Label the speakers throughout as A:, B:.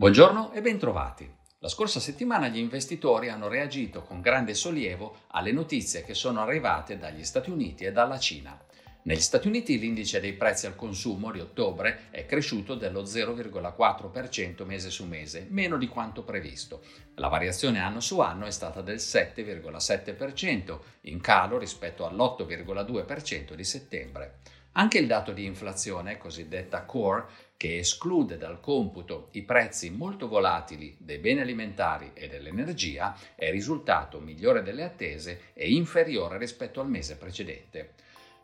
A: Buongiorno e bentrovati. La scorsa settimana gli investitori hanno reagito con grande sollievo alle notizie che sono arrivate dagli Stati Uniti e dalla Cina. Negli Stati Uniti l'indice dei prezzi al consumo di ottobre è cresciuto dello 0,4% mese su mese, meno di quanto previsto. La variazione anno su anno è stata del 7,7%, in calo rispetto all'8,2% di settembre. Anche il dato di inflazione, cosiddetta core, che esclude dal computo i prezzi molto volatili dei beni alimentari e dell'energia, è risultato migliore delle attese e inferiore rispetto al mese precedente.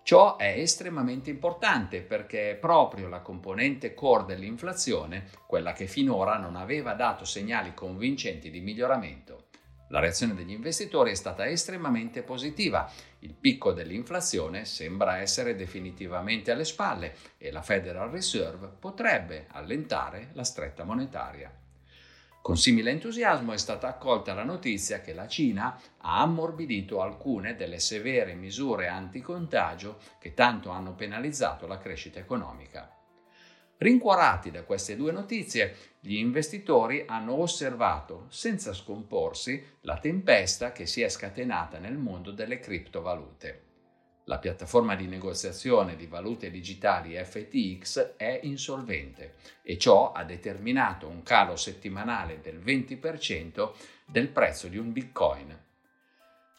A: Ciò è estremamente importante perché è proprio la componente core dell'inflazione quella che finora non aveva dato segnali convincenti di miglioramento. La reazione degli investitori è stata estremamente positiva. Il picco dell'inflazione sembra essere definitivamente alle spalle e la Federal Reserve potrebbe allentare la stretta monetaria. Con simile entusiasmo è stata accolta la notizia che la Cina ha ammorbidito alcune delle severe misure anticontagio che tanto hanno penalizzato la crescita economica. Rincuorati da queste due notizie, gli investitori hanno osservato, senza scomporsi, la tempesta che si è scatenata nel mondo delle criptovalute. La piattaforma di negoziazione di valute digitali FTX è insolvente e ciò ha determinato un calo settimanale del 20% del prezzo di un bitcoin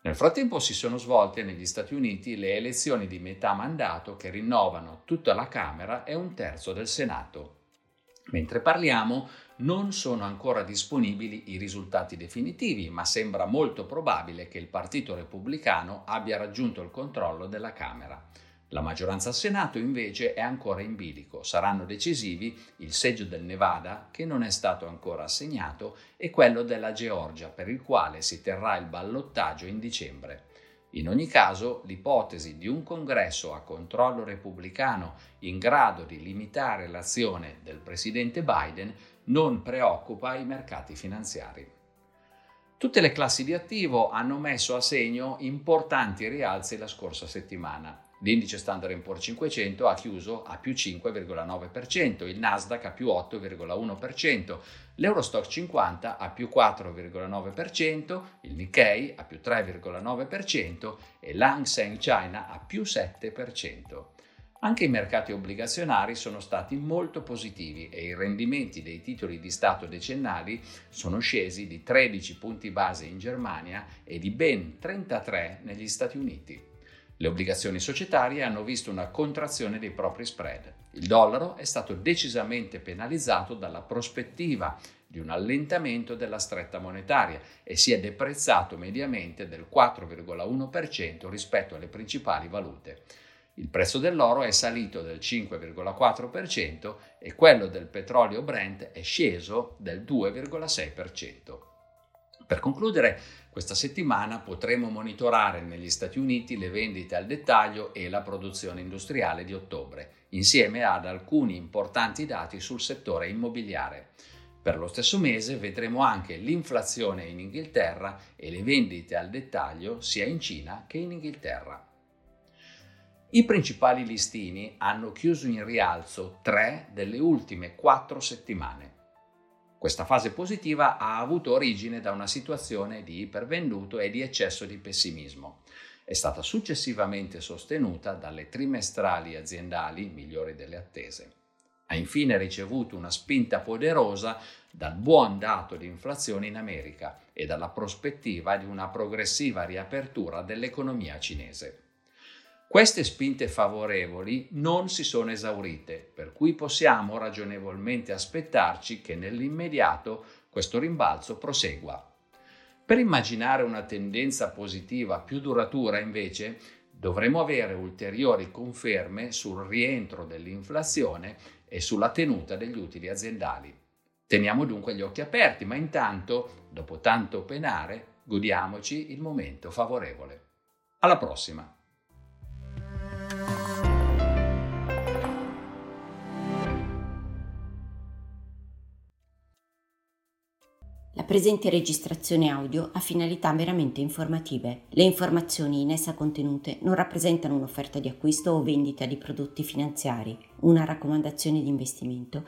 A: nel frattempo si sono svolte negli Stati Uniti le elezioni di metà mandato che rinnovano tutta la Camera e un terzo del Senato. Mentre parliamo non sono ancora disponibili i risultati definitivi, ma sembra molto probabile che il Partito Repubblicano abbia raggiunto il controllo della Camera. La maggioranza al Senato invece è ancora in bilico. Saranno decisivi il seggio del Nevada, che non è stato ancora assegnato, e quello della Georgia, per il quale si terrà il ballottaggio in dicembre. In ogni caso, l'ipotesi di un congresso a controllo repubblicano in grado di limitare l'azione del presidente Biden non preoccupa i mercati finanziari. Tutte le classi di attivo hanno messo a segno importanti rialzi la scorsa settimana. L'indice Standard Poor's 500 ha chiuso a più 5,9%, il Nasdaq a più 8,1%, l'Eurostock 50 a più 4,9%, il Nikkei a più 3,9% e l'Hang Seng China a più 7%. Anche i mercati obbligazionari sono stati molto positivi e i rendimenti dei titoli di Stato decennali sono scesi di 13 punti base in Germania e di ben 33 negli Stati Uniti. Le obbligazioni societarie hanno visto una contrazione dei propri spread. Il dollaro è stato decisamente penalizzato dalla prospettiva di un allentamento della stretta monetaria e si è deprezzato mediamente del 4,1% rispetto alle principali valute. Il prezzo dell'oro è salito del 5,4% e quello del petrolio Brent è sceso del 2,6%. Per concludere, questa settimana potremo monitorare negli Stati Uniti le vendite al dettaglio e la produzione industriale di ottobre, insieme ad alcuni importanti dati sul settore immobiliare. Per lo stesso mese vedremo anche l'inflazione in Inghilterra e le vendite al dettaglio sia in Cina che in Inghilterra. I principali listini hanno chiuso in rialzo tre delle ultime quattro settimane. Questa fase positiva ha avuto origine da una situazione di ipervenduto e di eccesso di pessimismo. È stata successivamente sostenuta dalle trimestrali aziendali migliori delle attese. Ha infine ricevuto una spinta poderosa dal buon dato di inflazione in America e dalla prospettiva di una progressiva riapertura dell'economia cinese. Queste spinte favorevoli non si sono esaurite, per cui possiamo ragionevolmente aspettarci che nell'immediato questo rimbalzo prosegua. Per immaginare una tendenza positiva più duratura, invece, dovremo avere ulteriori conferme sul rientro dell'inflazione e sulla tenuta degli utili aziendali. Teniamo dunque gli occhi aperti, ma intanto, dopo tanto penare, godiamoci il momento favorevole. Alla prossima!
B: Presente registrazione audio ha finalità meramente informative. Le informazioni in essa contenute non rappresentano un'offerta di acquisto o vendita di prodotti finanziari, una raccomandazione di investimento